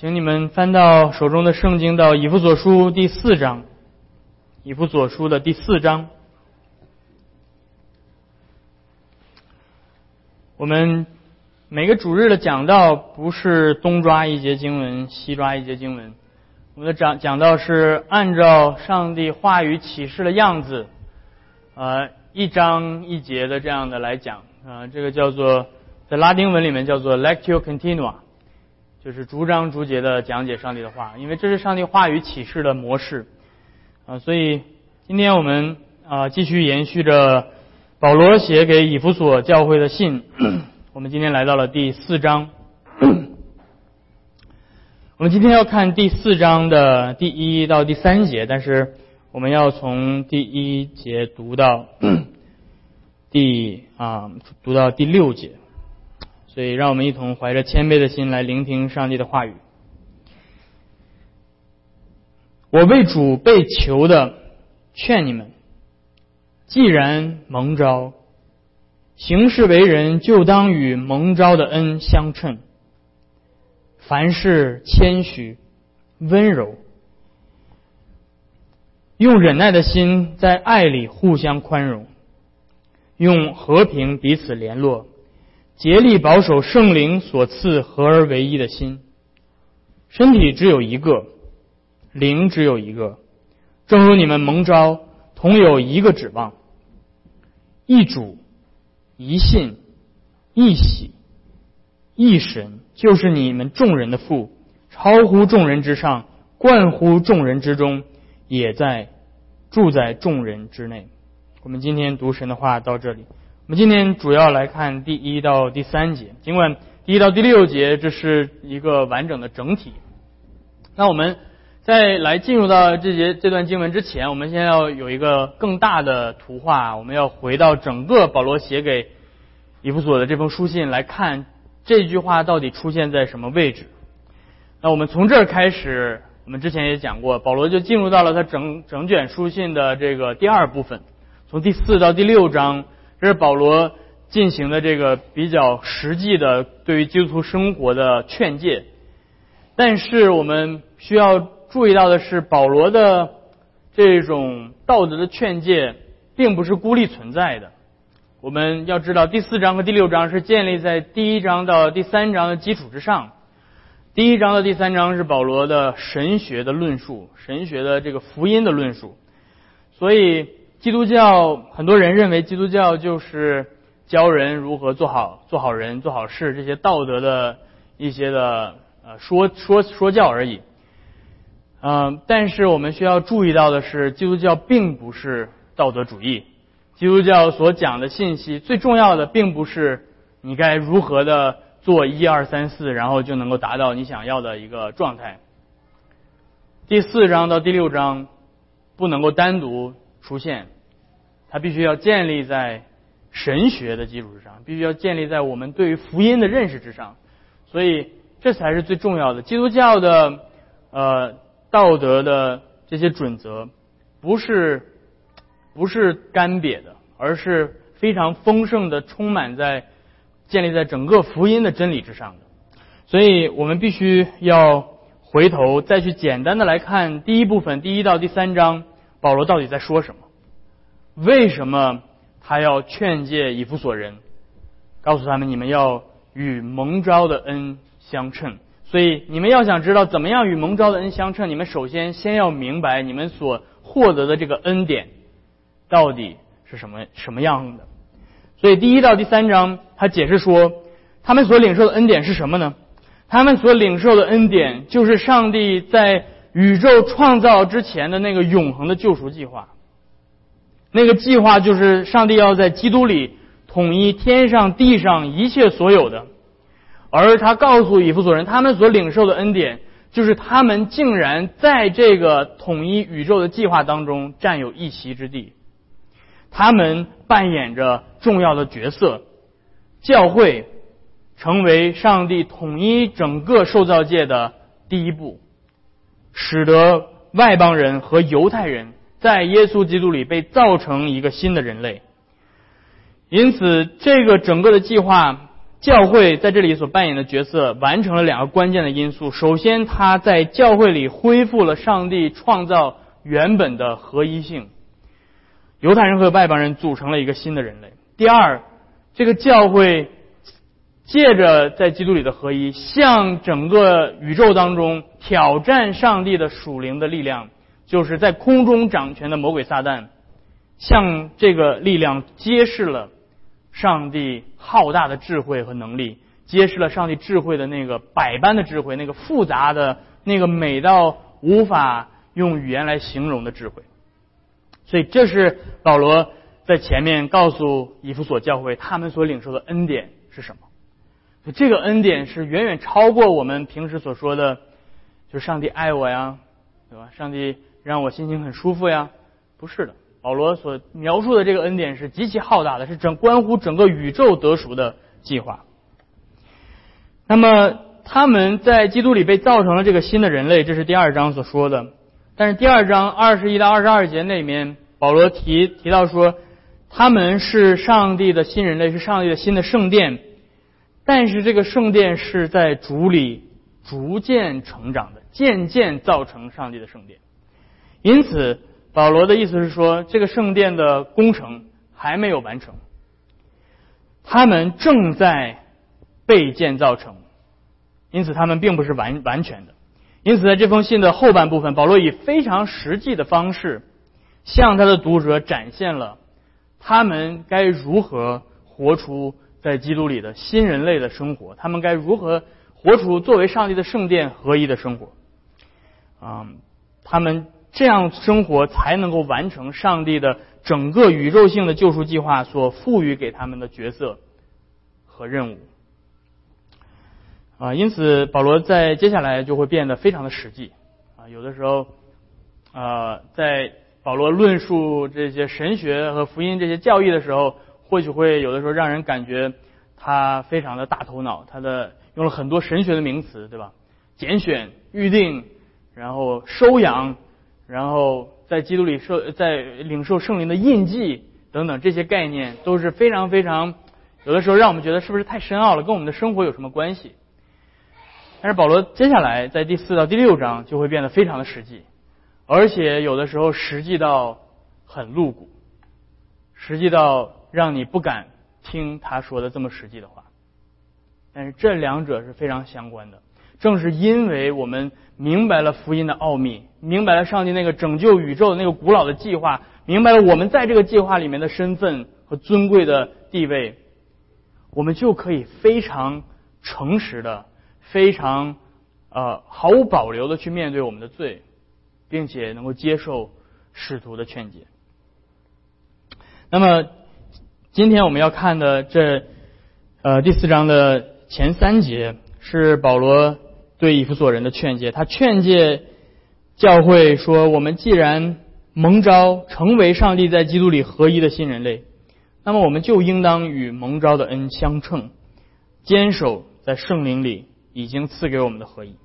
请你们翻到手中的圣经，到以弗所书第四章。以弗所书的第四章，我们每个主日的讲道不是东抓一节经文，西抓一节经文。我们的讲讲道是按照上帝话语启示的样子，呃，一章一节的这样的来讲。啊，这个叫做在拉丁文里面叫做 lectio continua，就是逐章逐节的讲解上帝的话，因为这是上帝话语启示的模式。啊，所以今天我们啊继续延续着保罗写给以弗所教会的信，我们今天来到了第四章。我们今天要看第四章的第一到第三节，但是我们要从第一节读到第啊读到第六节，所以让我们一同怀着谦卑的心来聆听上帝的话语。我为主被求的，劝你们：既然蒙召，行事为人就当与蒙召的恩相称。凡事谦虚、温柔，用忍耐的心在爱里互相宽容，用和平彼此联络，竭力保守圣灵所赐合而为一的心。身体只有一个。灵只有一个，正如你们蒙召，同有一个指望，一主、一信、一喜、一神，就是你们众人的父，超乎众人之上，冠乎众人之中，也在住在众人之内。我们今天读神的话到这里。我们今天主要来看第一到第三节，尽管第一到第六节这是一个完整的整体。那我们。在来进入到这节这段经文之前，我们先要有一个更大的图画。我们要回到整个保罗写给以弗所的这封书信来看这句话到底出现在什么位置。那我们从这儿开始，我们之前也讲过，保罗就进入到了他整整卷书信的这个第二部分，从第四到第六章，这是保罗进行的这个比较实际的对于基督徒生活的劝诫。但是我们需要。注意到的是，保罗的这种道德的劝诫，并不是孤立存在的。我们要知道，第四章和第六章是建立在第一章到第三章的基础之上。第一章到第三章是保罗的神学的论述，神学的这个福音的论述。所以，基督教很多人认为，基督教就是教人如何做好、做好人、做好事这些道德的一些的呃说说说教而已。嗯，但是我们需要注意到的是，基督教并不是道德主义。基督教所讲的信息，最重要的并不是你该如何的做一二三四，然后就能够达到你想要的一个状态。第四章到第六章不能够单独出现，它必须要建立在神学的基础之上，必须要建立在我们对于福音的认识之上。所以，这才是最重要的。基督教的呃。道德的这些准则，不是不是干瘪的，而是非常丰盛的，充满在建立在整个福音的真理之上的。所以我们必须要回头再去简单的来看第一部分，第一到第三章，保罗到底在说什么？为什么他要劝诫以弗所人，告诉他们你们要与蒙召的恩相称？所以，你们要想知道怎么样与蒙召的恩相称，你们首先先要明白你们所获得的这个恩典到底是什么什么样的。所以，第一到第三章，他解释说，他们所领受的恩典是什么呢？他们所领受的恩典就是上帝在宇宙创造之前的那个永恒的救赎计划。那个计划就是上帝要在基督里统一天上地上一切所有的。而他告诉以弗所人，他们所领受的恩典，就是他们竟然在这个统一宇宙的计划当中占有一席之地，他们扮演着重要的角色，教会成为上帝统一整个受造界的第一步，使得外邦人和犹太人在耶稣基督里被造成一个新的人类。因此，这个整个的计划。教会在这里所扮演的角色完成了两个关键的因素。首先，他在教会里恢复了上帝创造原本的合一性，犹太人和外邦人组成了一个新的人类。第二，这个教会借着在基督里的合一，向整个宇宙当中挑战上帝的属灵的力量，就是在空中掌权的魔鬼撒旦，向这个力量揭示了。上帝浩大的智慧和能力，揭示了上帝智慧的那个百般的智慧，那个复杂的、那个美到无法用语言来形容的智慧。所以，这是保罗在前面告诉以弗所教会，他们所领受的恩典是什么？这个恩典是远远超过我们平时所说的，就是上帝爱我呀，对吧？上帝让我心情很舒服呀，不是的。保罗所描述的这个恩典是极其浩大的，是整关乎整个宇宙得赎的计划。那么他们在基督里被造成了这个新的人类，这是第二章所说的。但是第二章二十一到二十二节那里面，保罗提提到说，他们是上帝的新人类，是上帝的新的圣殿。但是这个圣殿是在主里逐渐成长的，渐渐造成上帝的圣殿。因此。保罗的意思是说，这个圣殿的工程还没有完成，他们正在被建造成，因此他们并不是完完全的。因此，在这封信的后半部分，保罗以非常实际的方式向他的读者展现了他们该如何活出在基督里的新人类的生活，他们该如何活出作为上帝的圣殿合一的生活。啊，他们。这样生活才能够完成上帝的整个宇宙性的救赎计划所赋予给他们的角色和任务啊，因此保罗在接下来就会变得非常的实际啊，有的时候啊，在保罗论述这些神学和福音这些教义的时候，或许会有的时候让人感觉他非常的大头脑，他的用了很多神学的名词，对吧？拣选、预定，然后收养。然后在基督里受在领受圣灵的印记等等这些概念都是非常非常有的时候让我们觉得是不是太深奥了，跟我们的生活有什么关系？但是保罗接下来在第四到第六章就会变得非常的实际，而且有的时候实际到很露骨，实际到让你不敢听他说的这么实际的话。但是这两者是非常相关的。正是因为我们明白了福音的奥秘，明白了上帝那个拯救宇宙的那个古老的计划，明白了我们在这个计划里面的身份和尊贵的地位，我们就可以非常诚实的、非常呃毫无保留的去面对我们的罪，并且能够接受使徒的劝解。那么今天我们要看的这呃第四章的前三节是保罗。对以弗所人的劝诫，他劝诫教会说：“我们既然蒙召成为上帝在基督里合一的新人类，那么我们就应当与蒙召的恩相称，坚守在圣灵里已经赐给我们的合一。”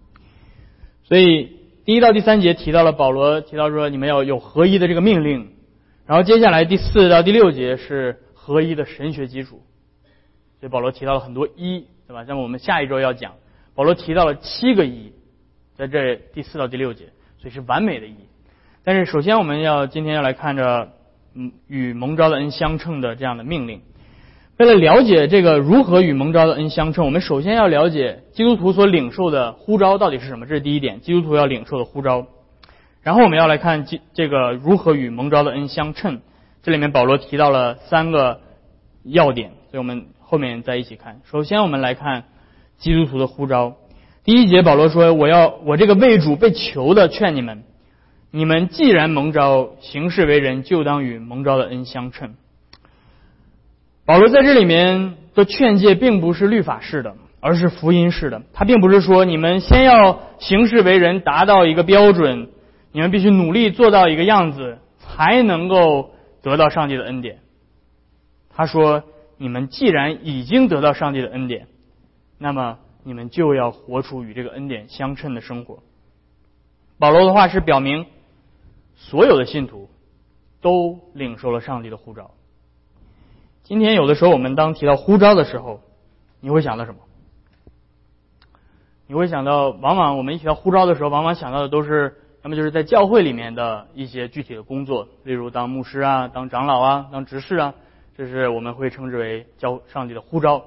所以第一到第三节提到了保罗提到说：“你们要有合一的这个命令。”然后接下来第四到第六节是合一的神学基础。所以保罗提到了很多一，对吧？那么我们下一周要讲。保罗提到了七个一，在这第四到第六节，所以是完美的一。但是首先我们要今天要来看着，嗯，与蒙召的恩相称的这样的命令。为了了解这个如何与蒙召的恩相称，我们首先要了解基督徒所领受的呼召到底是什么，这是第一点，基督徒要领受的呼召。然后我们要来看这这个如何与蒙召的恩相称，这里面保罗提到了三个要点，所以我们后面再一起看。首先我们来看。基督徒的呼召，第一节保罗说：“我要我这个为主被囚的，劝你们，你们既然蒙召行事为人，就当与蒙召的恩相称。”保罗在这里面的劝诫并不是律法式的，而是福音式的。他并不是说你们先要行事为人达到一个标准，你们必须努力做到一个样子，才能够得到上帝的恩典。他说：“你们既然已经得到上帝的恩典。”那么你们就要活出与这个恩典相称的生活。保罗的话是表明，所有的信徒都领受了上帝的呼召。今天有的时候我们当提到呼召的时候，你会想到什么？你会想到，往往我们一提到呼召的时候，往往想到的都是，那么就是在教会里面的一些具体的工作，例如当牧师啊、当长老啊、当执事啊，这是我们会称之为教上帝的呼召。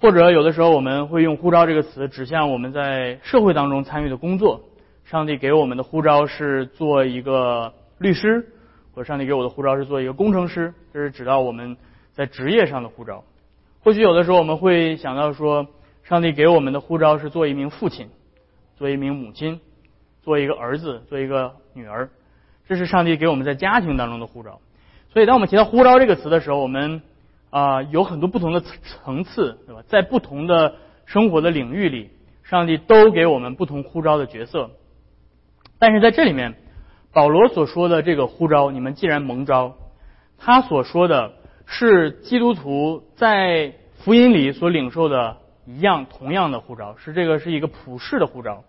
或者有的时候我们会用呼召这个词指向我们在社会当中参与的工作。上帝给我们的呼召是做一个律师，或者上帝给我的呼召是做一个工程师，这是指到我们在职业上的呼召。或许有的时候我们会想到说，上帝给我们的呼召是做一名父亲，做一名母亲，做一个儿子，做一个女儿，这是上帝给我们在家庭当中的呼召。所以当我们提到呼召这个词的时候，我们啊有很多不同的层次，对吧？在不同的生活的领域里，上帝都给我们不同呼召的角色。但是在这里面，保罗所说的这个呼召，你们既然蒙召，他所说的是基督徒在福音里所领受的一样同样的呼召，是这个是一个普世的呼召。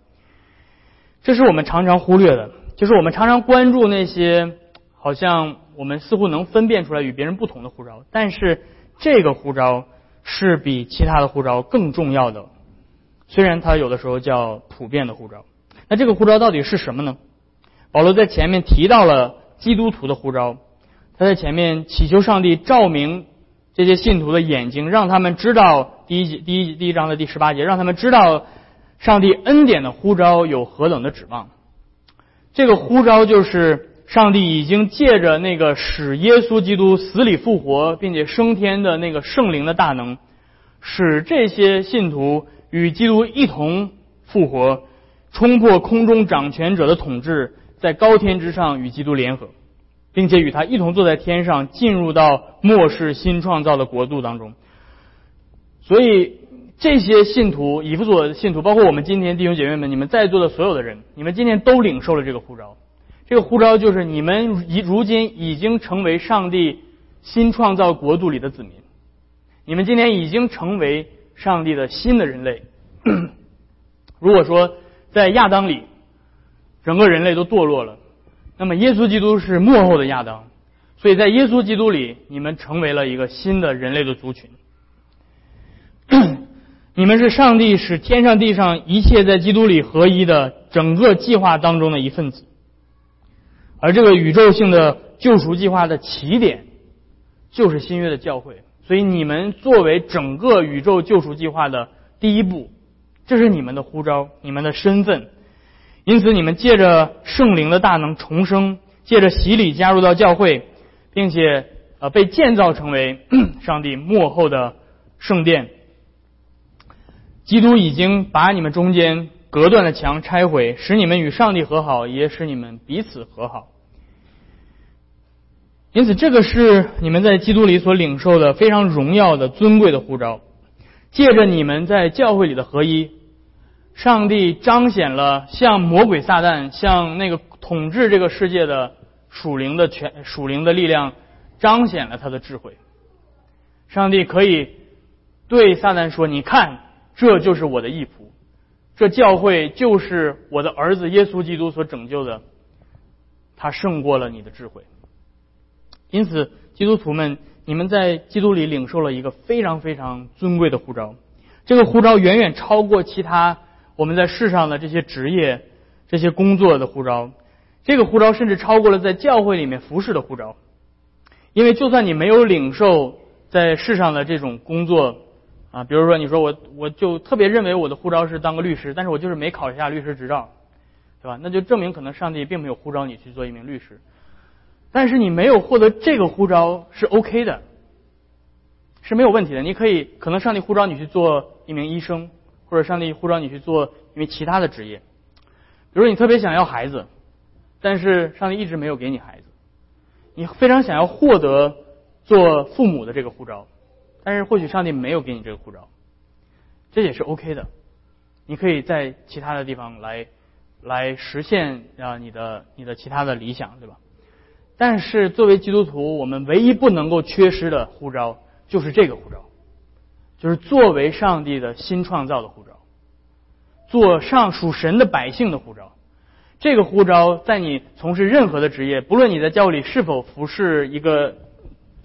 这是我们常常忽略的，就是我们常常关注那些好像我们似乎能分辨出来与别人不同的护照，但是这个护照是比其他的护照更重要的，虽然它有的时候叫普遍的护照。那这个护照到底是什么呢？保罗在前面提到了基督徒的护照，他在前面祈求上帝照明这些信徒的眼睛，让他们知道第一节第一第一章的第十八节，让他们知道上帝恩典的呼召有何等的指望。这个呼召就是上帝已经借着那个使耶稣基督死里复活并且升天的那个圣灵的大能，使这些信徒与基督一同复活。冲破空中掌权者的统治，在高天之上与基督联合，并且与他一同坐在天上，进入到末世新创造的国度当中。所以，这些信徒，以弗所的信徒，包括我们今天弟兄姐妹们，你们在座的所有的人，你们今天都领受了这个呼召。这个呼召就是你们已如今已经成为上帝新创造国度里的子民，你们今天已经成为上帝的新的人类。如果说，在亚当里，整个人类都堕落了。那么耶稣基督是幕后的亚当，所以在耶稣基督里，你们成为了一个新的人类的族群。你们是上帝使天上地上一切在基督里合一的整个计划当中的一份子。而这个宇宙性的救赎计划的起点，就是新约的教会。所以你们作为整个宇宙救赎计划的第一步。这是你们的呼召，你们的身份，因此你们借着圣灵的大能重生，借着洗礼加入到教会，并且呃被建造成为 上帝幕后的圣殿。基督已经把你们中间隔断的墙拆毁，使你们与上帝和好，也使你们彼此和好。因此，这个是你们在基督里所领受的非常荣耀的尊贵的呼召，借着你们在教会里的合一。上帝彰显了像魔鬼撒旦，像那个统治这个世界的属灵的权、属灵的力量，彰显了他的智慧。上帝可以对撒旦说：“你看，这就是我的义仆，这教会就是我的儿子耶稣基督所拯救的，他胜过了你的智慧。”因此，基督徒们，你们在基督里领受了一个非常非常尊贵的呼召，这个呼召远远超过其他。我们在世上的这些职业、这些工作的护照，这个护照甚至超过了在教会里面服侍的护照。因为就算你没有领受在世上的这种工作啊，比如说你说我我就特别认为我的护照是当个律师，但是我就是没考一下律师执照，对吧？那就证明可能上帝并没有呼召你去做一名律师。但是你没有获得这个护照是 OK 的，是没有问题的。你可以可能上帝呼召你去做一名医生。或者上帝呼召你去做因为其他的职业，比如你特别想要孩子，但是上帝一直没有给你孩子，你非常想要获得做父母的这个护照，但是或许上帝没有给你这个护照，这也是 OK 的，你可以在其他的地方来来实现啊你的你的其他的理想，对吧？但是作为基督徒，我们唯一不能够缺失的护照就是这个护照。就是作为上帝的新创造的护照，做上属神的百姓的护照。这个护照在你从事任何的职业，不论你在教会里是否服侍一个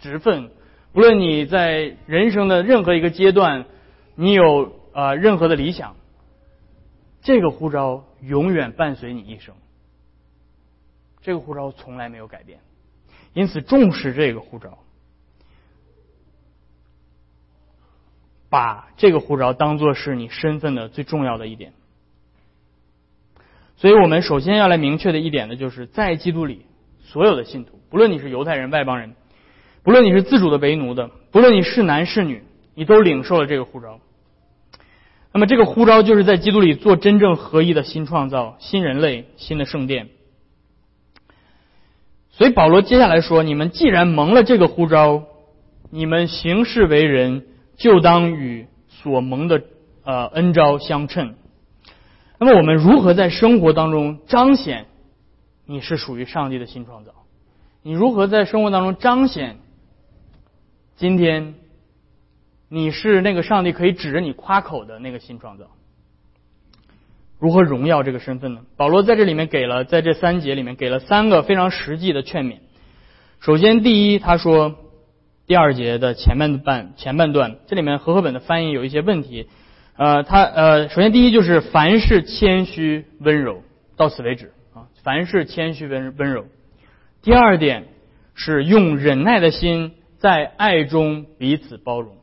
职分，不论你在人生的任何一个阶段你有呃任何的理想，这个呼召永远伴随你一生。这个护照从来没有改变，因此重视这个护照，把这个护照当做是你身份的最重要的一点。所以我们首先要来明确的一点呢，就是在基督里，所有的信徒，不论你是犹太人、外邦人，不论你是自主的为奴的，不论你是男是女，你都领受了这个呼召。那么这个呼召就是在基督里做真正合一的新创造、新人类、新的圣殿。所以保罗接下来说：“你们既然蒙了这个呼召，你们行事为人就当与所蒙的呃恩召相称。那么我们如何在生活当中彰显你是属于上帝的新创造？你如何在生活当中彰显今天你是那个上帝可以指着你夸口的那个新创造？”如何荣耀这个身份呢？保罗在这里面给了，在这三节里面给了三个非常实际的劝勉。首先，第一，他说，第二节的前半半前半段，这里面和合本的翻译有一些问题。呃，他呃，首先第一就是凡事谦虚温柔，到此为止啊。凡事谦虚温温柔。第二点是用忍耐的心在爱中彼此包容，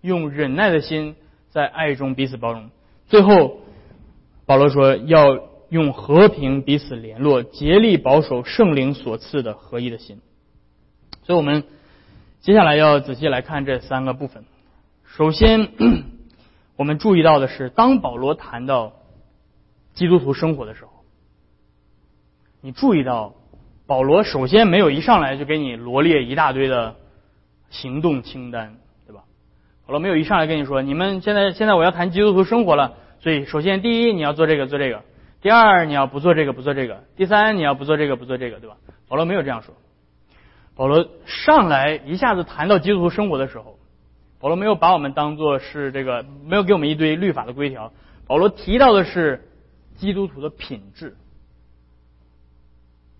用忍耐的心在爱中彼此包容。最后。保罗说：“要用和平彼此联络，竭力保守圣灵所赐的合一的心。”所以，我们接下来要仔细来看这三个部分。首先，我们注意到的是，当保罗谈到基督徒生活的时候，你注意到保罗首先没有一上来就给你罗列一大堆的行动清单，对吧？保罗没有一上来跟你说：“你们现在现在我要谈基督徒生活了。”所以，首先，第一，你要做这个，做这个；第二，你要不做这个，不做这个；第三，你要不做这个，不做这个，对吧？保罗没有这样说。保罗上来一下子谈到基督徒生活的时候，保罗没有把我们当做是这个，没有给我们一堆律法的规条。保罗提到的是基督徒的品质。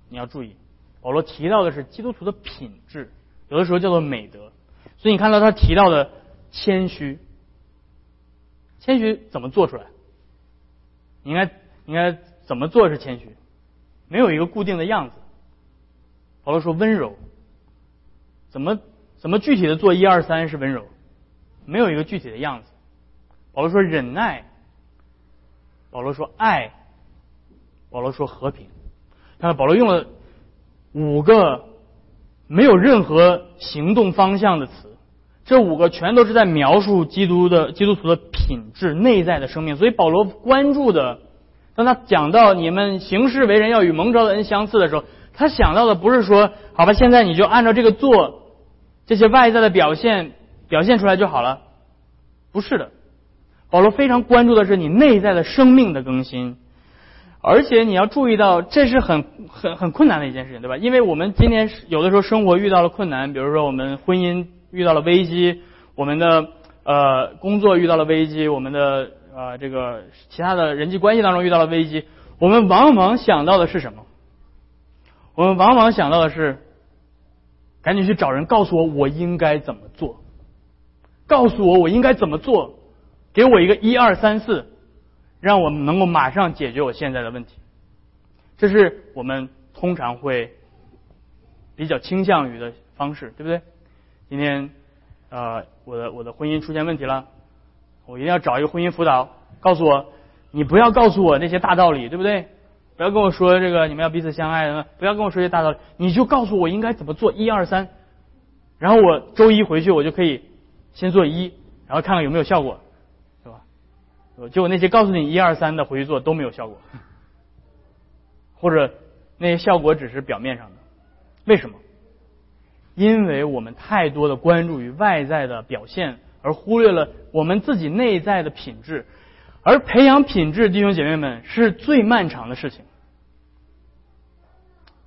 你要注意，保罗提到的是基督徒的品质，有的时候叫做美德。所以你看到他提到的谦虚。谦虚怎么做出来？你应该应该怎么做是谦虚？没有一个固定的样子。保罗说温柔，怎么怎么具体的做一二三是温柔？没有一个具体的样子。保罗说忍耐，保罗说爱，保罗说和平。看，保罗用了五个没有任何行动方向的词。这五个全都是在描述基督的基督徒的品质、内在的生命。所以保罗关注的，当他讲到你们行事为人要与蒙召的恩相似的时候，他想到的不是说，好吧，现在你就按照这个做，这些外在的表现表现出来就好了。不是的，保罗非常关注的是你内在的生命的更新，而且你要注意到，这是很很很困难的一件事情，对吧？因为我们今天有的时候生活遇到了困难，比如说我们婚姻。遇到了危机，我们的呃工作遇到了危机，我们的呃这个其他的人际关系当中遇到了危机，我们往往想到的是什么？我们往往想到的是，赶紧去找人告诉我我应该怎么做，告诉我我应该怎么做，给我一个一二三四，让我们能够马上解决我现在的问题。这是我们通常会比较倾向于的方式，对不对？今天，呃，我的我的婚姻出现问题了，我一定要找一个婚姻辅导，告诉我，你不要告诉我那些大道理，对不对？不要跟我说这个你们要彼此相爱，不要跟我说这些大道理，你就告诉我应该怎么做，一二三，然后我周一回去我就可以先做一，然后看看有没有效果，结果那些告诉你一二三的回去做都没有效果，或者那些效果只是表面上的，为什么？因为我们太多的关注于外在的表现，而忽略了我们自己内在的品质。而培养品质，弟兄姐妹们是最漫长的事情。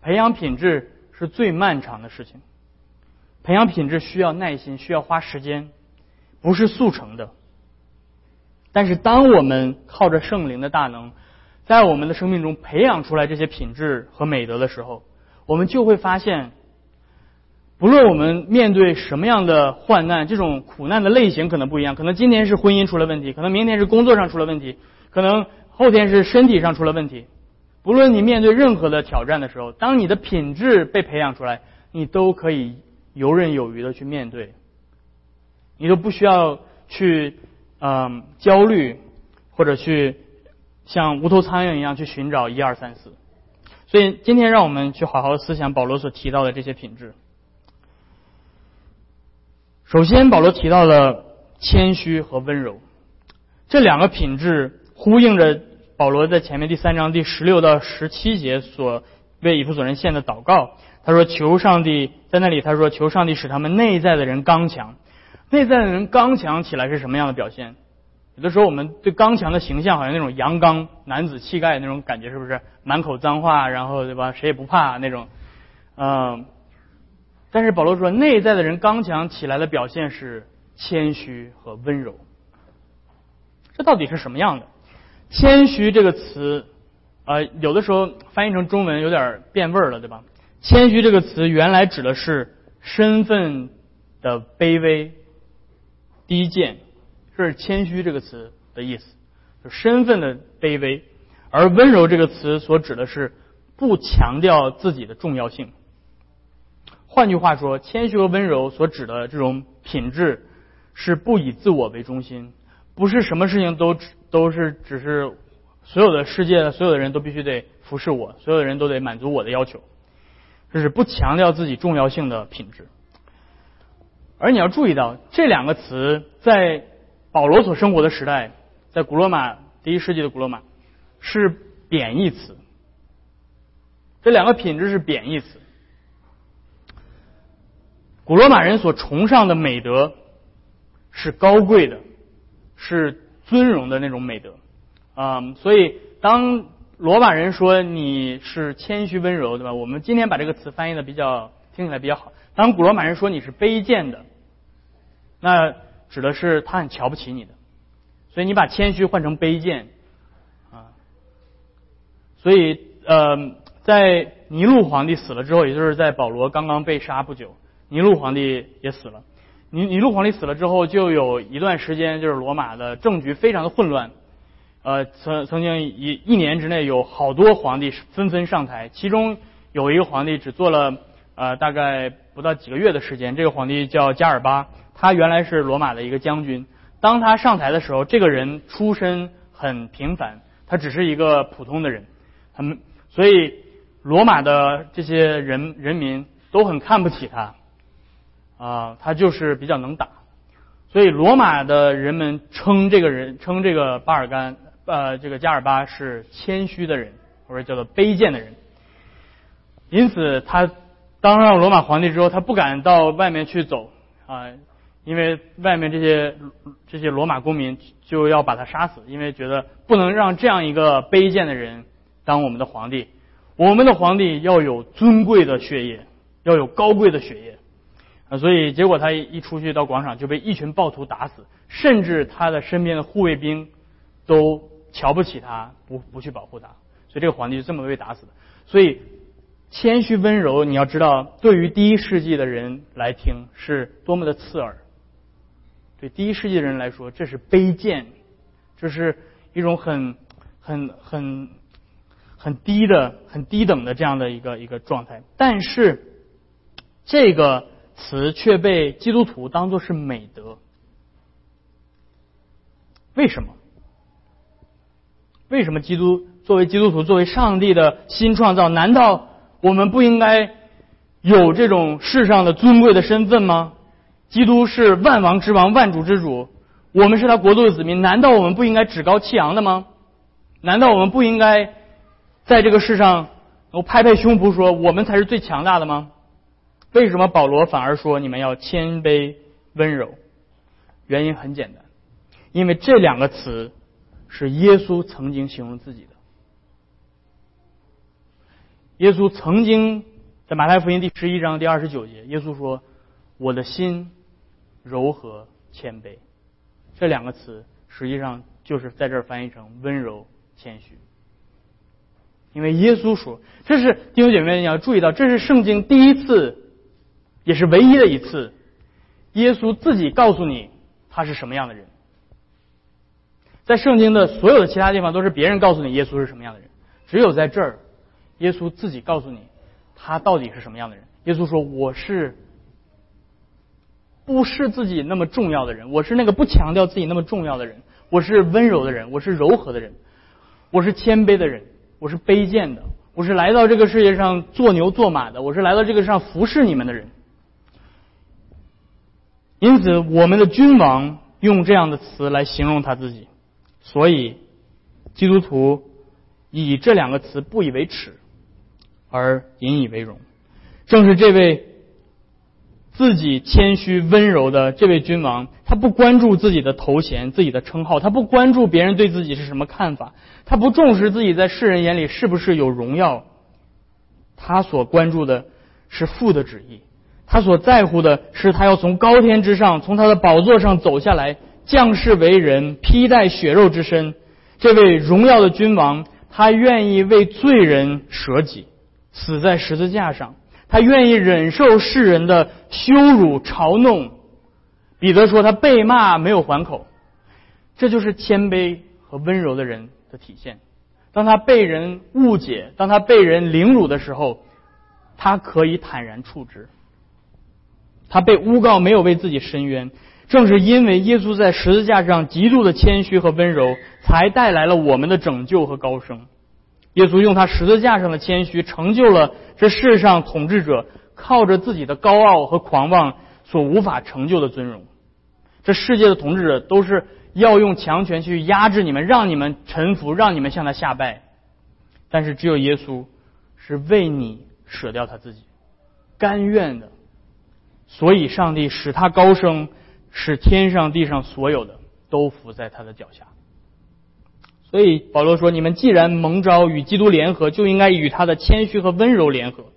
培养品质是最漫长的事情。培养品质需要耐心，需要花时间，不是速成的。但是，当我们靠着圣灵的大能，在我们的生命中培养出来这些品质和美德的时候，我们就会发现。不论我们面对什么样的患难，这种苦难的类型可能不一样，可能今天是婚姻出了问题，可能明天是工作上出了问题，可能后天是身体上出了问题。不论你面对任何的挑战的时候，当你的品质被培养出来，你都可以游刃有余的去面对，你都不需要去嗯焦虑或者去像无头苍蝇一样去寻找一二三四。所以今天让我们去好好思想保罗所提到的这些品质。首先，保罗提到了谦虚和温柔这两个品质，呼应着保罗在前面第三章第十六到十七节所为以弗所人献的祷告。他说：“求上帝在那里。”他说：“求上帝使他们内在的人刚强。内在的人刚强起来是什么样的表现？有的时候我们对刚强的形象，好像那种阳刚男子气概那种感觉，是不是满口脏话，然后对吧？谁也不怕那种，嗯。”但是保罗说，内在的人刚强起来的表现是谦虚和温柔。这到底是什么样的？谦虚这个词，呃，有的时候翻译成中文有点变味儿了，对吧？谦虚这个词原来指的是身份的卑微、低贱，这是谦虚这个词的意思，就身份的卑微。而温柔这个词所指的是不强调自己的重要性。换句话说，谦虚和温柔所指的这种品质，是不以自我为中心，不是什么事情都都是只是所有的世界所有的人都必须得服侍我，所有的人都得满足我的要求，这是不强调自己重要性的品质。而你要注意到，这两个词在保罗所生活的时代，在古罗马第一世纪的古罗马是贬义词，这两个品质是贬义词。古罗马人所崇尚的美德是高贵的，是尊荣的那种美德啊。所以，当罗马人说你是谦虚温柔，对吧？我们今天把这个词翻译的比较听起来比较好。当古罗马人说你是卑贱的，那指的是他很瞧不起你的。所以，你把谦虚换成卑贱啊。所以，呃，在尼禄皇帝死了之后，也就是在保罗刚刚被杀不久。尼禄皇帝也死了，尼尼禄皇帝死了之后，就有一段时间，就是罗马的政局非常的混乱。呃，曾曾经一一年之内有好多皇帝纷纷上台，其中有一个皇帝只做了呃大概不到几个月的时间。这个皇帝叫加尔巴，他原来是罗马的一个将军。当他上台的时候，这个人出身很平凡，他只是一个普通的人。他们所以罗马的这些人人民都很看不起他。啊，他就是比较能打，所以罗马的人们称这个人称这个巴尔干呃这个加尔巴是谦虚的人，或者叫做卑贱的人。因此，他当上罗马皇帝之后，他不敢到外面去走啊，因为外面这些这些罗马公民就要把他杀死，因为觉得不能让这样一个卑贱的人当我们的皇帝。我们的皇帝要有尊贵的血液，要有高贵的血液。啊，所以结果他一出去到广场就被一群暴徒打死，甚至他的身边的护卫兵都瞧不起他，不不去保护他，所以这个皇帝就这么被打死的。所以谦虚温柔，你要知道，对于第一世纪的人来听是多么的刺耳。对第一世纪的人来说，这是卑贱，这是一种很很很很低的、很低等的这样的一个一个状态。但是这个。词却被基督徒当作是美德，为什么？为什么基督作为基督徒，作为上帝的新创造，难道我们不应该有这种世上的尊贵的身份吗？基督是万王之王，万主之主，我们是他国度的子民，难道我们不应该趾高气扬的吗？难道我们不应该在这个世上，我拍拍胸脯说，我们才是最强大的吗？为什么保罗反而说你们要谦卑温柔？原因很简单，因为这两个词是耶稣曾经形容自己的。耶稣曾经在马太福音第十一章第二十九节，耶稣说：“我的心柔和谦卑。”这两个词实际上就是在这儿翻译成温柔谦虚。因为耶稣说，这是弟兄姐妹你要注意到，这是圣经第一次。也是唯一的一次，耶稣自己告诉你他是什么样的人。在圣经的所有的其他地方都是别人告诉你耶稣是什么样的人，只有在这儿，耶稣自己告诉你他到底是什么样的人。耶稣说：“我是不是自己那么重要的人？我是那个不强调自己那么重要的人。我是温柔的人，我是柔和的人，我是谦卑的人，我是卑贱的，我是来到这个世界上做牛做马的，我是来到这个上服侍你们的人。因此，我们的君王用这样的词来形容他自己。”所以，基督徒以这两个词不以为耻，而引以为荣。正是这位自己谦虚温柔的这位君王，他不关注自己的头衔、自己的称号，他不关注别人对自己是什么看法，他不重视自己在世人眼里是不是有荣耀。他所关注的是父的旨意，他所在乎的是他要从高天之上，从他的宝座上走下来。将士为人，披戴血肉之身。这位荣耀的君王，他愿意为罪人舍己，死在十字架上。他愿意忍受世人的羞辱、嘲弄。彼得说：“他被骂没有还口。”这就是谦卑和温柔的人的体现。当他被人误解，当他被人凌辱的时候，他可以坦然处之。他被诬告，没有为自己伸冤。正是因为耶稣在十字架上极度的谦虚和温柔，才带来了我们的拯救和高升。耶稣用他十字架上的谦虚，成就了这世上统治者靠着自己的高傲和狂妄所无法成就的尊荣。这世界的统治者都是要用强权去压制你们，让你们臣服，让你们向他下拜。但是只有耶稣是为你舍掉他自己，甘愿的，所以上帝使他高升。使天上地上所有的都伏在他的脚下。所以保罗说：“你们既然蒙召与基督联合，就应该与他的谦虚和温柔联合。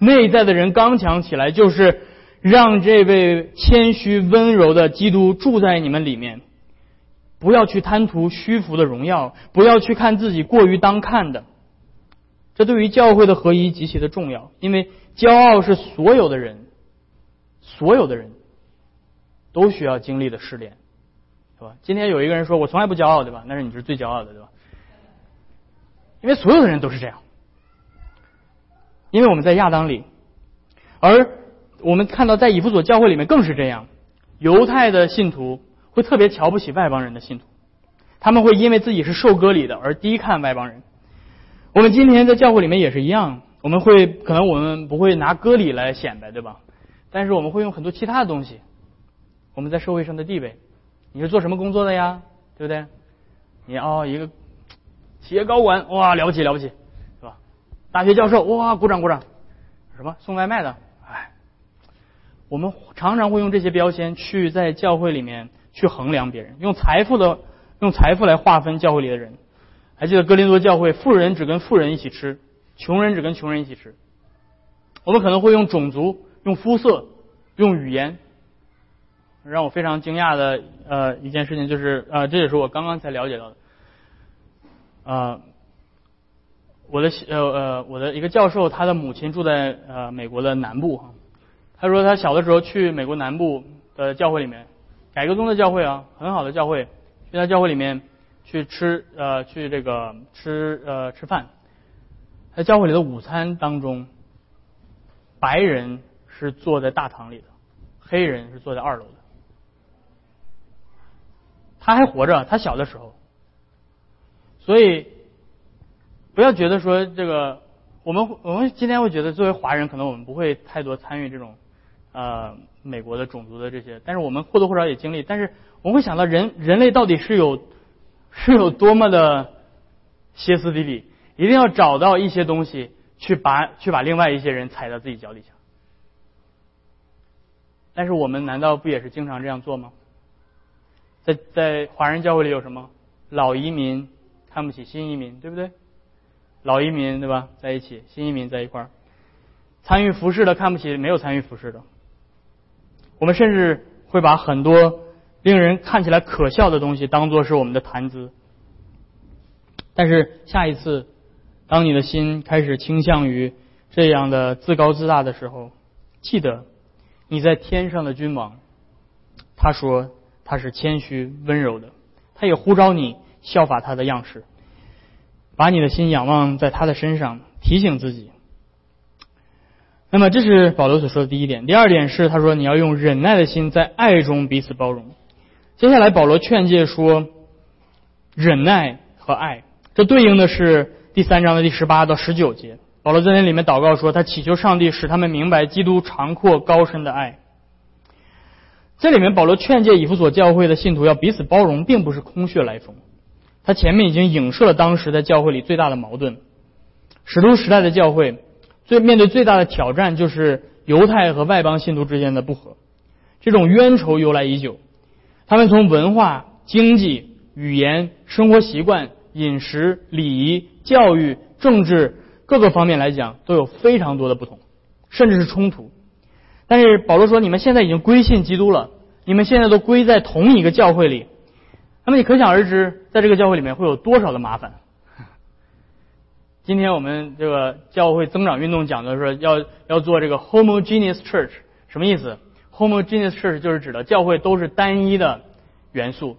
内在的人刚强起来，就是让这位谦虚温柔的基督住在你们里面。不要去贪图虚浮的荣耀，不要去看自己过于当看的。这对于教会的合一极其的重要，因为骄傲是所有的人，所有的人。”都需要经历的试炼，是吧？今天有一个人说：“我从来不骄傲，对吧？”那是你是最骄傲的，对吧？因为所有的人都是这样，因为我们在亚当里，而我们看到在以弗所教会里面更是这样。犹太的信徒会特别瞧不起外邦人的信徒，他们会因为自己是受割礼的而低看外邦人。我们今天在教会里面也是一样，我们会可能我们不会拿割礼来显摆，对吧？但是我们会用很多其他的东西。我们在社会上的地位，你是做什么工作的呀？对不对？你哦，一个企业高管，哇，了不起了不起，是吧？大学教授，哇，鼓掌鼓掌。什么送外卖的？哎，我们常常会用这些标签去在教会里面去衡量别人，用财富的用财富来划分教会里的人。还记得哥林多教会，富人只跟富人一起吃，穷人只跟穷人一起吃。我们可能会用种族、用肤色、用语言。让我非常惊讶的呃一件事情就是，呃，这也是我刚刚才了解到的，呃，我的呃呃我的一个教授，他的母亲住在呃美国的南部哈，他说他小的时候去美国南部的教会里面，改革宗的教会啊，很好的教会，去他教会里面去吃呃去这个吃呃吃饭，在教会里的午餐当中，白人是坐在大堂里的，黑人是坐在二楼的。他还活着，他小的时候，所以不要觉得说这个，我们我们今天会觉得作为华人，可能我们不会太多参与这种呃美国的种族的这些，但是我们或多或少也经历。但是我们会想到人人类到底是有是有多么的歇斯底里，一定要找到一些东西去把去把另外一些人踩到自己脚底下。但是我们难道不也是经常这样做吗？在在华人教会里有什么老移民看不起新移民，对不对？老移民对吧，在一起，新移民在一块儿，参与服饰的看不起没有参与服饰的。我们甚至会把很多令人看起来可笑的东西当做是我们的谈资。但是下一次，当你的心开始倾向于这样的自高自大的时候，记得你在天上的君王。他说他是谦虚温柔的，他也呼召你效法他的样式，把你的心仰望在他的身上，提醒自己。那么这是保罗所说的第一点。第二点是他说你要用忍耐的心在爱中彼此包容。接下来保罗劝诫说，忍耐和爱，这对应的是第三章的第十八到十九节。保罗在那里面祷告说，他祈求上帝使他们明白基督长阔高深的爱。这里面保罗劝诫以弗所教会的信徒要彼此包容，并不是空穴来风。他前面已经影射了当时在教会里最大的矛盾。使徒时代的教会最面对最大的挑战就是犹太和外邦信徒之间的不和，这种冤仇由来已久。他们从文化、经济、语言、生活习惯、饮食、礼仪、教育、政治各个方面来讲都有非常多的不同，甚至是冲突。但是保罗说：“你们现在已经归信基督了，你们现在都归在同一个教会里。那么你可想而知，在这个教会里面会有多少的麻烦。今天我们这个教会增长运动讲的说要要做这个 homogeneous church，什么意思？homogeneous church 就是指的教会都是单一的元素，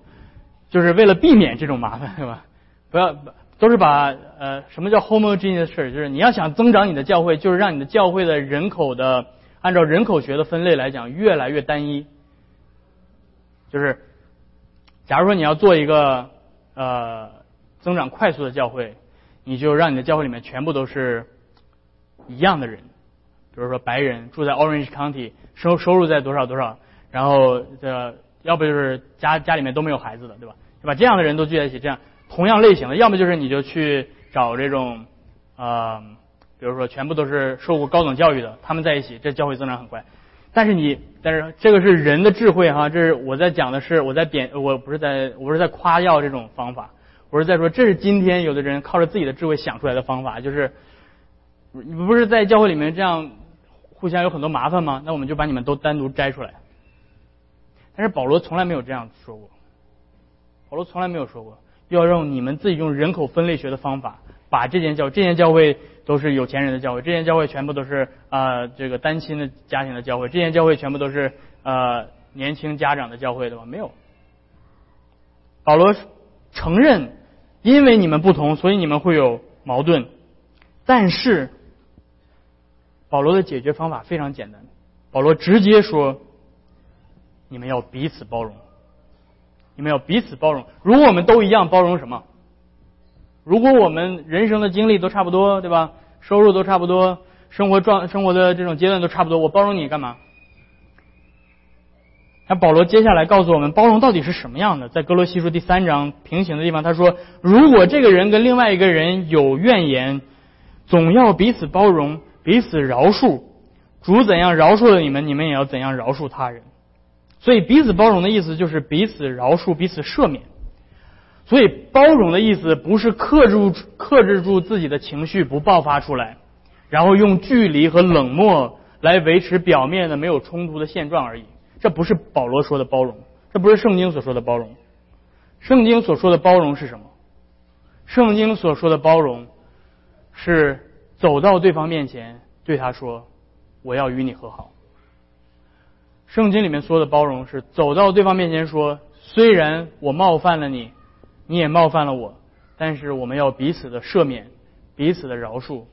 就是为了避免这种麻烦，对吧？不要都是把呃什么叫 homogeneous church？就是你要想增长你的教会，就是让你的教会的人口的。”按照人口学的分类来讲，越来越单一。就是，假如说你要做一个呃增长快速的教会，你就让你的教会里面全部都是一样的人，比如说白人住在 Orange County，收收入在多少多少，然后这要不就是家家里面都没有孩子的，对吧？就把这样的人都聚在一起，这样同样类型的，要么就是你就去找这种啊。比如说，全部都是受过高等教育的，他们在一起，这教会增长很快。但是你，但是这个是人的智慧哈，这是我在讲的是，我在贬，我不是在，我是在夸耀这种方法，我是在说，这是今天有的人靠着自己的智慧想出来的方法，就是你不是在教会里面这样互相有很多麻烦吗？那我们就把你们都单独摘出来。但是保罗从来没有这样说过，保罗从来没有说过要用你们自己用人口分类学的方法把这间教这间教会。都是有钱人的教会，这些教会全部都是啊，这个单亲的家庭的教会，这些教会全部都是呃年轻家长的教会，对吧？没有。保罗承认，因为你们不同，所以你们会有矛盾，但是保罗的解决方法非常简单，保罗直接说，你们要彼此包容，你们要彼此包容。如果我们都一样，包容什么？如果我们人生的经历都差不多，对吧？收入都差不多，生活状生活的这种阶段都差不多，我包容你干嘛？那保罗接下来告诉我们，包容到底是什么样的？在哥罗西书第三章平行的地方，他说：如果这个人跟另外一个人有怨言，总要彼此包容，彼此饶恕。主怎样饶恕了你们，你们也要怎样饶恕他人。所以彼此包容的意思就是彼此饶恕，彼此赦免。所以，包容的意思不是克制克制住自己的情绪不爆发出来，然后用距离和冷漠来维持表面的没有冲突的现状而已。这不是保罗说的包容，这不是圣经所说的包容。圣经所说的包容是什么？圣经所说的包容是走到对方面前，对他说：“我要与你和好。”圣经里面说的包容是走到对方面前说：“虽然我冒犯了你。”你也冒犯了我，但是我们要彼此的赦免，彼此的饶恕，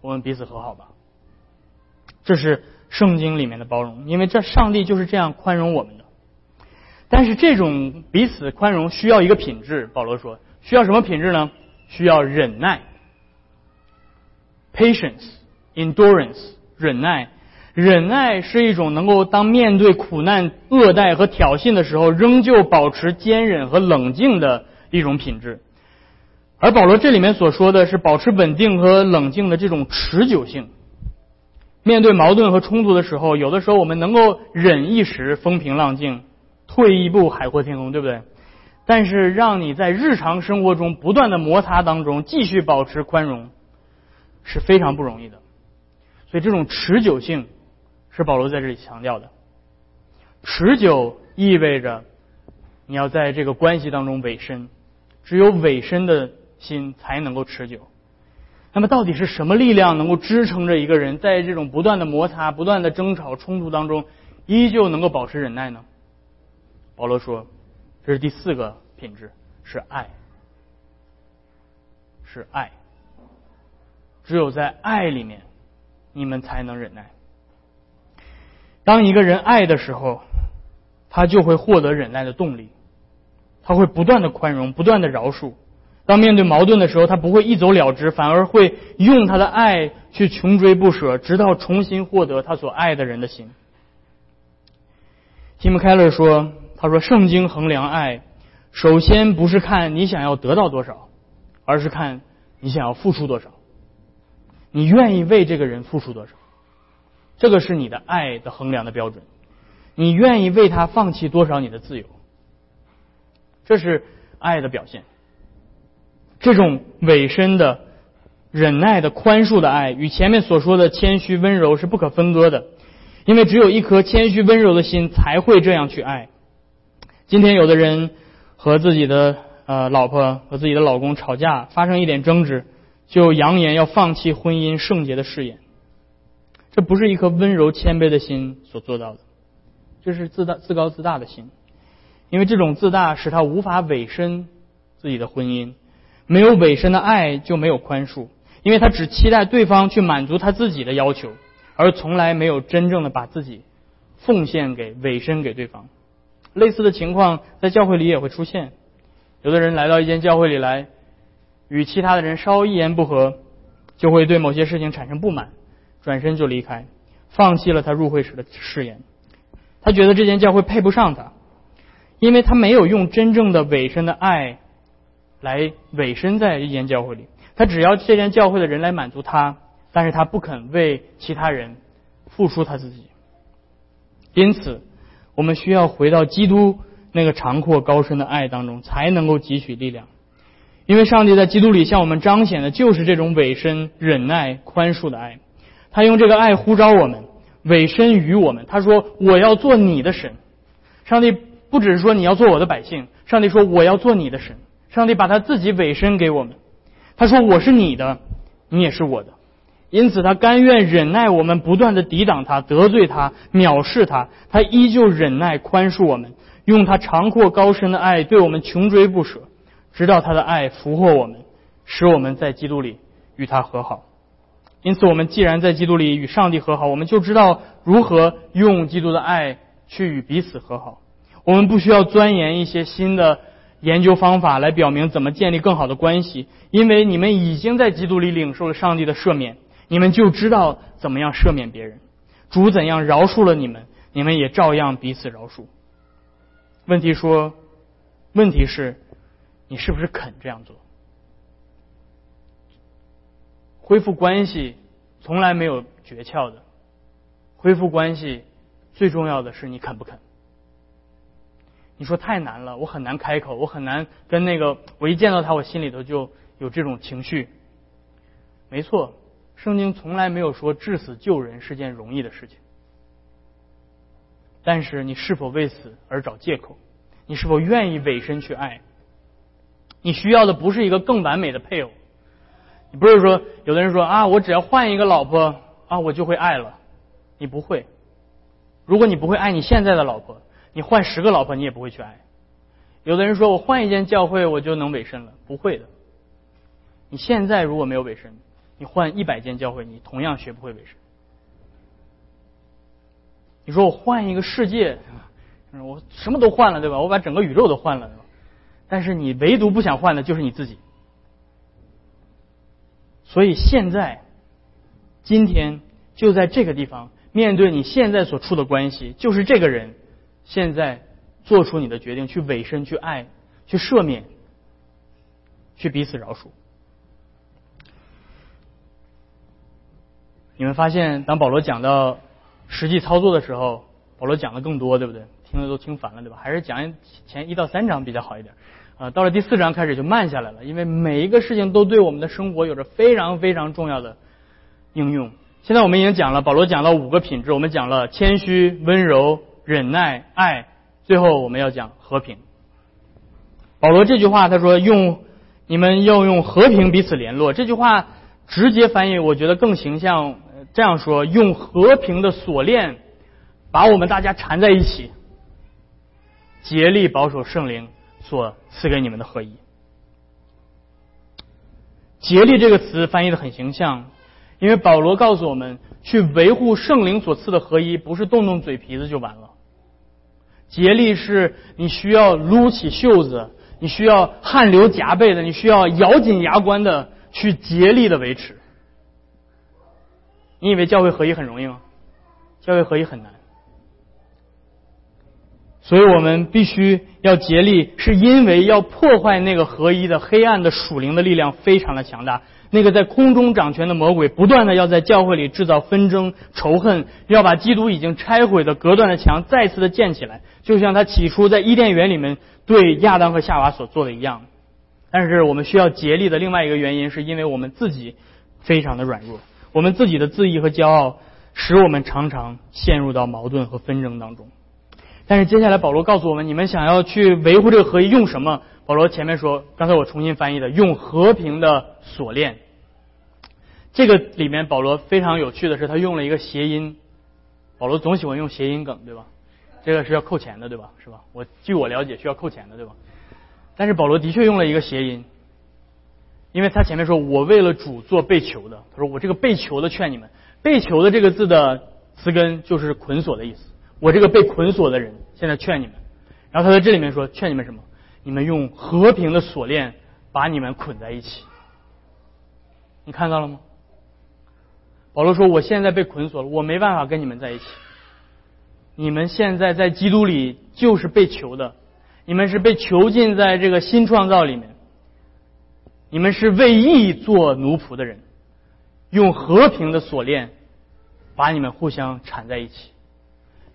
我们彼此和好吧。这是圣经里面的包容，因为这上帝就是这样宽容我们的。但是这种彼此宽容需要一个品质，保罗说需要什么品质呢？需要忍耐，patience, endurance，忍耐。忍耐是一种能够当面对苦难、恶待和挑衅的时候，仍旧保持坚忍和冷静的。一种品质，而保罗这里面所说的是保持稳定和冷静的这种持久性。面对矛盾和冲突的时候，有的时候我们能够忍一时风平浪静，退一步海阔天空，对不对？但是让你在日常生活中不断的摩擦当中继续保持宽容，是非常不容易的。所以这种持久性是保罗在这里强调的。持久意味着你要在这个关系当中委身。只有委身的心才能够持久。那么，到底是什么力量能够支撑着一个人在这种不断的摩擦、不断的争吵、冲突当中，依旧能够保持忍耐呢？保罗说，这是第四个品质，是爱，是爱。只有在爱里面，你们才能忍耐。当一个人爱的时候，他就会获得忍耐的动力，他会不断的宽容，不断的饶恕。当面对矛盾的时候，他不会一走了之，反而会用他的爱去穷追不舍，直到重新获得他所爱的人的心。提姆·凯勒说：“他说，圣经衡量爱，首先不是看你想要得到多少，而是看你想要付出多少。你愿意为这个人付出多少？这个是你的爱的衡量的标准。你愿意为他放弃多少你的自由？这是爱的表现。”这种委身的、忍耐的、宽恕的爱，与前面所说的谦虚温柔是不可分割的。因为只有一颗谦虚温柔的心，才会这样去爱。今天有的人和自己的呃老婆和自己的老公吵架，发生一点争执，就扬言要放弃婚姻圣洁的誓言。这不是一颗温柔谦卑的心所做到的，这是自大、自高自大的心。因为这种自大使他无法委身自己的婚姻。没有委身的爱就没有宽恕，因为他只期待对方去满足他自己的要求，而从来没有真正的把自己奉献给委身给对方。类似的情况在教会里也会出现，有的人来到一间教会里来，与其他的人稍一言不合，就会对某些事情产生不满，转身就离开，放弃了他入会时的誓言。他觉得这间教会配不上他，因为他没有用真正的委身的爱。来委身在一间教会里，他只要这间教会的人来满足他，但是他不肯为其他人付出他自己。因此，我们需要回到基督那个长阔高深的爱当中，才能够汲取力量。因为上帝在基督里向我们彰显的就是这种委身、忍耐、宽恕的爱。他用这个爱呼召我们，委身于我们。他说：“我要做你的神。”上帝不只是说你要做我的百姓，上帝说：“我要做你的神。”上帝把他自己委身给我们，他说：“我是你的，你也是我的。”因此，他甘愿忍耐我们不断的抵挡他、得罪他、藐视他，他依旧忍耐宽恕我们，用他长阔高深的爱对我们穷追不舍，直到他的爱俘获我们，使我们在基督里与他和好。因此，我们既然在基督里与上帝和好，我们就知道如何用基督的爱去与彼此和好。我们不需要钻研一些新的。研究方法来表明怎么建立更好的关系，因为你们已经在基督里领受了上帝的赦免，你们就知道怎么样赦免别人。主怎样饶恕了你们，你们也照样彼此饶恕。问题说，问题是，你是不是肯这样做？恢复关系从来没有诀窍的，恢复关系最重要的是你肯不肯。你说太难了，我很难开口，我很难跟那个我一见到他，我心里头就有这种情绪。没错，圣经从来没有说至死救人是件容易的事情。但是你是否为此而找借口？你是否愿意委身去爱？你需要的不是一个更完美的配偶。你不是说有的人说啊，我只要换一个老婆啊，我就会爱了。你不会。如果你不会爱你现在的老婆。你换十个老婆，你也不会去爱。有的人说我换一间教会，我就能委身了，不会的。你现在如果没有委身，你换一百间教会，你同样学不会委身。你说我换一个世界，我什么都换了，对吧？我把整个宇宙都换了，对吧？但是你唯独不想换的就是你自己。所以现在，今天就在这个地方，面对你现在所处的关系，就是这个人。现在做出你的决定，去委身，去爱，去赦免，去彼此饶恕。你们发现，当保罗讲到实际操作的时候，保罗讲的更多，对不对？听的都听烦了，对吧？还是讲前一到三章比较好一点。啊，到了第四章开始就慢下来了，因为每一个事情都对我们的生活有着非常非常重要的应用。现在我们已经讲了，保罗讲了五个品质，我们讲了谦虚、温柔。忍耐、爱，最后我们要讲和平。保罗这句话他说：“用你们要用和平彼此联络。”这句话直接翻译，我觉得更形象。这样说：用和平的锁链把我们大家缠在一起，竭力保守圣灵所赐给你们的合一。竭力这个词翻译的很形象，因为保罗告诉我们，去维护圣灵所赐的合一，不是动动嘴皮子就完了。竭力是你需要撸起袖子，你需要汗流浃背的，你需要咬紧牙关的去竭力的维持。你以为教会合一很容易吗？教会合一很难。所以我们必须要竭力，是因为要破坏那个合一的黑暗的属灵的力量非常的强大。那个在空中掌权的魔鬼，不断的要在教会里制造纷争、仇恨，要把基督已经拆毁的隔断的墙再次的建起来，就像他起初在伊甸园里面对亚当和夏娃所做的一样。但是我们需要竭力的另外一个原因，是因为我们自己非常的软弱，我们自己的自意和骄傲，使我们常常陷入到矛盾和纷争当中。但是接下来保罗告诉我们，你们想要去维护这个合一，用什么？保罗前面说，刚才我重新翻译的，用和平的锁链。这个里面保罗非常有趣的是，他用了一个谐音。保罗总喜欢用谐音梗，对吧？这个是要扣钱的，对吧？是吧？我据我了解，需要扣钱的，对吧？但是保罗的确用了一个谐音，因为他前面说我为了主做被囚的，他说我这个被囚的劝你们，被囚的这个字的词根就是捆锁的意思。我这个被捆锁的人，现在劝你们。然后他在这里面说，劝你们什么？你们用和平的锁链把你们捆在一起。你看到了吗？保罗说，我现在被捆锁了，我没办法跟你们在一起。你们现在在基督里就是被囚的，你们是被囚禁在这个新创造里面。你们是为义做奴仆的人，用和平的锁链把你们互相缠在一起。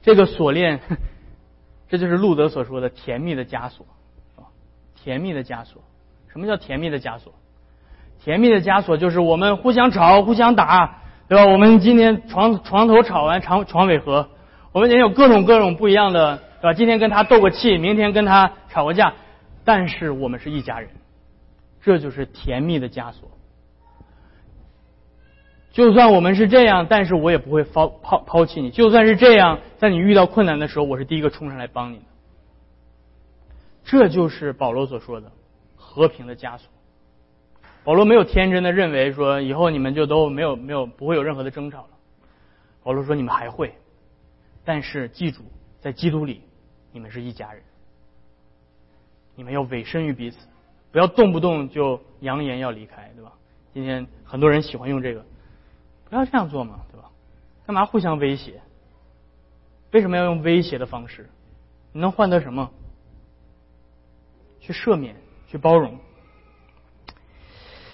这个锁链，这就是路德所说的甜蜜的枷锁，甜蜜的枷锁。什么叫甜蜜的枷锁？甜蜜的枷锁就是我们互相吵、互相打，对吧？我们今天床床头吵完床床尾和，我们也有各种各种不一样的，对吧？今天跟他斗个气，明天跟他吵个架，但是我们是一家人，这就是甜蜜的枷锁。就算我们是这样，但是我也不会抛抛抛弃你。就算是这样，在你遇到困难的时候，我是第一个冲上来帮你的。这就是保罗所说的和平的枷锁。保罗没有天真的认为说以后你们就都没有没有不会有任何的争吵了。保罗说你们还会，但是记住，在基督里你们是一家人，你们要委身于彼此，不要动不动就扬言要离开，对吧？今天很多人喜欢用这个。不要这样做嘛，对吧？干嘛互相威胁？为什么要用威胁的方式？你能换得什么？去赦免，去包容。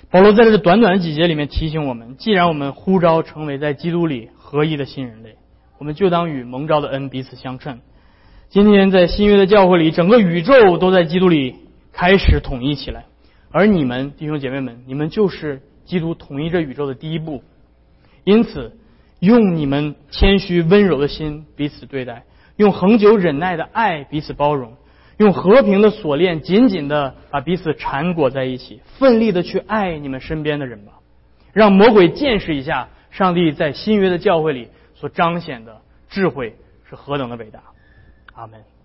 保罗在这短短的几节里面提醒我们：既然我们呼召成为在基督里合一的新人类，我们就当与蒙召的恩彼此相称。今天在新约的教会里，整个宇宙都在基督里开始统一起来，而你们弟兄姐妹们，你们就是基督统一这宇宙的第一步。因此，用你们谦虚温柔的心彼此对待，用恒久忍耐的爱彼此包容，用和平的锁链紧紧的把彼此缠裹在一起，奋力的去爱你们身边的人吧，让魔鬼见识一下上帝在新约的教会里所彰显的智慧是何等的伟大。阿门。